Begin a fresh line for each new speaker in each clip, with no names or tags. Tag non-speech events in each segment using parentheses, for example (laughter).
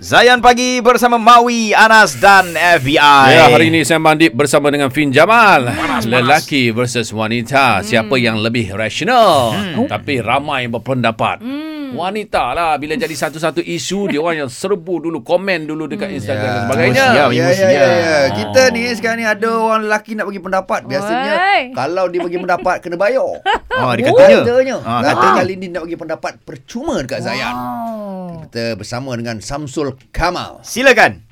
Zayan Pagi bersama Maui, Anas dan FBI.
Ya, hari ini saya Mandip bersama dengan Fin Jamal. Panas, Lelaki versus wanita. Hmm. Siapa yang lebih rasional? Hmm. Tapi ramai yang berpendapat. Hmm. Wanita lah bila jadi satu-satu isu dia orang yang serbu dulu komen dulu dekat Instagram yeah. dan sebagainya.
Ya, ya, ya, ya, ya. Kita ni sekarang ni ada orang lelaki nak bagi pendapat. Biasanya Oi. kalau dia bagi pendapat kena bayar. (laughs)
Oh, dia katanya.
Katanya. Ah, katanya kali ni nak bagi pendapat percuma dekat Zayan. Wow. Kita bersama dengan Samsul Kamal.
Silakan.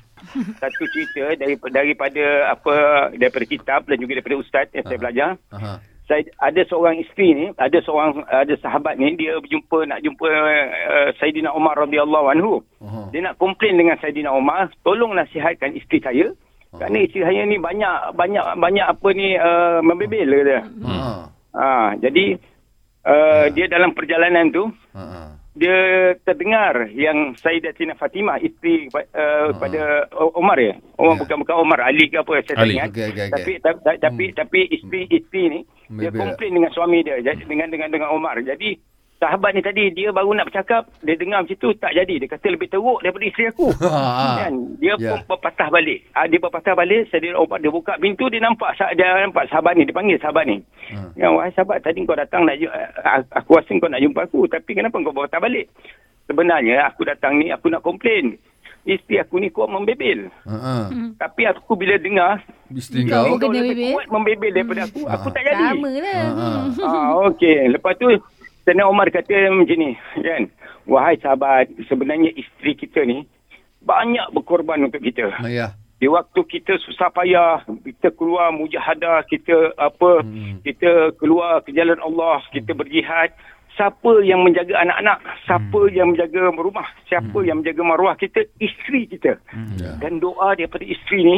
Satu cerita daripada, daripada apa daripada kitab dan juga daripada ustaz yang uh-huh. saya belajar. Uh-huh saya ada seorang isteri ni, ada seorang ada sahabat ni dia berjumpa nak jumpa uh, Saidina Umar radhiyallahu anhu. Uh-huh. Dia nak komplain dengan Saidina Umar, tolong nasihatkan isteri saya. Uh-huh. Kerana isteri saya ni banyak banyak banyak apa ni uh, membebel dia. Uh-huh. Ha, jadi uh, uh-huh. dia dalam perjalanan tu uh-huh dia terdengar yang Sayyidatina Fatimah isteri uh, uh pada Umar ya. Umar yeah. bukan bukan Umar Ali ke apa saya Ali. ingat. Okay, okay, okay. Tapi tapi tapi, hmm. tapi isteri isteri ni Maybe. dia komplain dengan suami dia dengan dengan dengan Umar. Jadi sahabat ni tadi dia baru nak bercakap dia dengar macam tu tak jadi. Dia kata lebih teruk daripada isteri aku. (laughs) Kan? Dia yeah. pun berpatah balik. Ha, dia berpatah balik saya dia, dia buka pintu dia nampak dia nampak sahabat ni dia panggil sahabat ni. Hmm. ya wahai sahabat tadi kau datang nak aku rasa kau nak jumpa aku tapi kenapa kau berpatah balik? Sebenarnya aku datang ni aku nak komplain. Isteri aku ni kuat membebel. Uh-huh. hmm. tapi aku bila dengar
isteri kau,
kau? lebih kuat membebel daripada aku uh-huh. aku tak jadi.
Sama lah. Uh-huh.
ha, okey. Lepas tu Sayyidina Umar kata macam ni, kan? Wahai sahabat, sebenarnya isteri kita ni banyak berkorban untuk kita. Ya. Di waktu kita susah payah, kita keluar mujahadah, kita apa, hmm. kita keluar ke jalan Allah, kita berjihad, siapa yang menjaga anak-anak, siapa hmm. yang menjaga rumah, siapa hmm. yang menjaga maruah kita, isteri kita. Hmm. Ya. Dan doa daripada isteri ni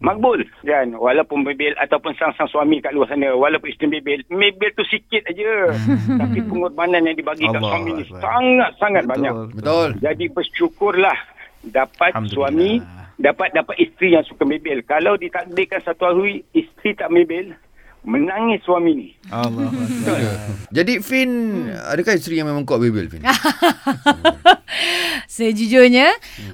makbul. Kan walaupun bebel ataupun sang-sang suami kat luar sana walaupun isteri bebel bebel tu sikit aja (laughs) tapi pengorbanan yang dibagi kat suami ni sangat-sangat banyak.
Betul.
Jadi bersyukurlah dapat suami dapat dapat isteri yang suka bebel kalau ditakdirkan satu hari isteri tak bebel menangis suami ni. Allah. (laughs)
Jadi Fin, hmm. adakah isteri yang memang kuat bebel Fin? (laughs)
Sejujurnya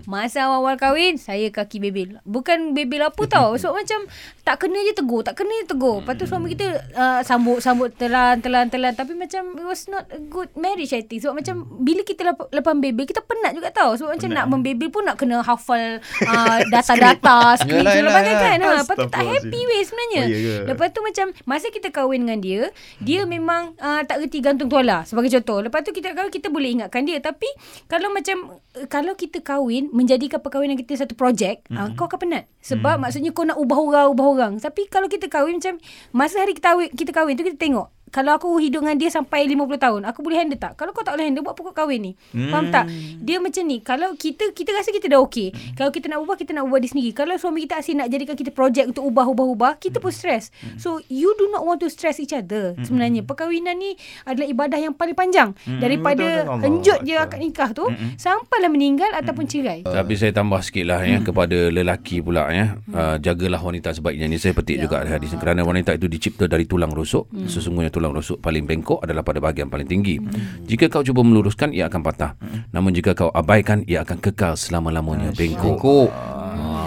Masa awal-awal kahwin Saya kaki bebel Bukan bebel apa tau. (laughs) So macam Tak kena je tegur Tak kena je tegur. Lepas tu suami kita uh, Sambut Sambut telan Telan telan. Tapi macam It was not a good marriage I think. Sebab macam Bila kita lep- lepas bebel Kita penat juga tau. Sebab macam nak membebel pun Nak kena hafal (laughs) uh, Data-data Skrip Lepas kan. Ha, Lepas tu tak happy weh sebenarnya. Oh, yeah, Lepas tu macam Masa kita kahwin dengan dia Dia memang uh, Tak reti gantung tuala Sebagai contoh. Lepas tu kita kahwin Kita boleh ingatkan dia. Tapi Kalau macam kalau kita kahwin menjadikan perkahwinan kita satu projek, mm-hmm. uh, kau akan penat. Sebab mm-hmm. maksudnya kau nak ubah orang, ubah orang. Tapi kalau kita kahwin macam masa hari kita kahwin, kita kahwin tu kita tengok kalau aku hidup dengan dia sampai 50 tahun, aku boleh handle tak? Kalau kau tak boleh handle, buat pokok kahwin ni. Hmm. Faham tak? Dia macam ni. Kalau kita kita rasa kita dah okey. Hmm. Kalau kita nak ubah, kita nak ubah diri sendiri. Kalau suami kita asyik nak jadikan kita projek untuk ubah-ubah-ubah, kita pun stres. Hmm. So, you do not want to stress each other. Hmm. Sebenarnya, perkahwinan ni adalah ibadah yang paling panjang. Hmm. Daripada henjut je akad nikah tu, hmm. sampailah meninggal hmm. ataupun cerai.
Uh. Tapi saya tambah sikit lah ya, hmm. kepada lelaki pula. ya. Hmm. Uh, jagalah wanita sebaiknya. Ini saya petik ya juga hadis. Kerana wanita itu dicipta dari tulang rusuk. Hmm. Sesungguhnya tulang rusuk paling bengkok adalah pada bahagian paling tinggi. Hmm. Jika kau cuba meluruskan, ia akan patah. Hmm. Namun jika kau abaikan, ia akan kekal selama-lamanya bengkok. bengkok.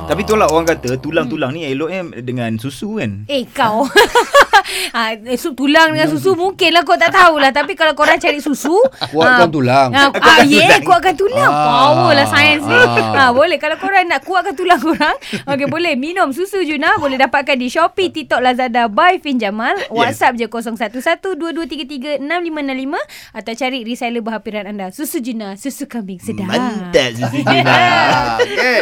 Tapi itulah orang kata tulang-tulang ni eloknya dengan susu kan.
Eh kau. (laughs) ha, sup tulang dengan susu mungkinlah kau tak tahulah tapi kalau kau orang cari susu (laughs)
kuatkan ha, tulang.
Ha, ah, yeah, kuatkan tulang. Ah, Power lah sains ni. Ha, boleh kalau kau orang nak kuatkan tulang korang, okey boleh minum susu Juna boleh dapatkan di Shopee, TikTok, Lazada by Fin Jamal. WhatsApp yes. je 0112336565 atau cari reseller berhampiran anda. Susu Juna, susu kambing sedap.
Mantap susu (laughs) Juna.
okey.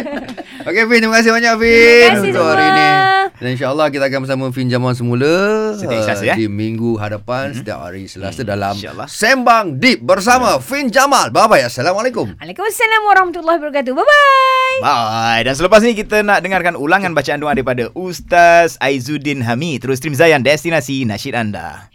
Okey Fin, terima kasih banyak Fin untuk hari ini. Dan insyaAllah kita akan bersama Fin Jamal semula
setiap Selasa ya.
Di minggu hadapan mm-hmm. setiap hari Selasa mm-hmm. dalam Sembang Deep bersama mm-hmm. Fin Jamal. Bye bye. Assalamualaikum.
Waalaikumsalam warahmatullahi wabarakatuh. Bye bye.
Bye. Dan selepas ini kita nak dengarkan ulangan bacaan doa daripada Ustaz Aizuddin Hamid. Terus stream Zayan Destinasi Nasyid Anda.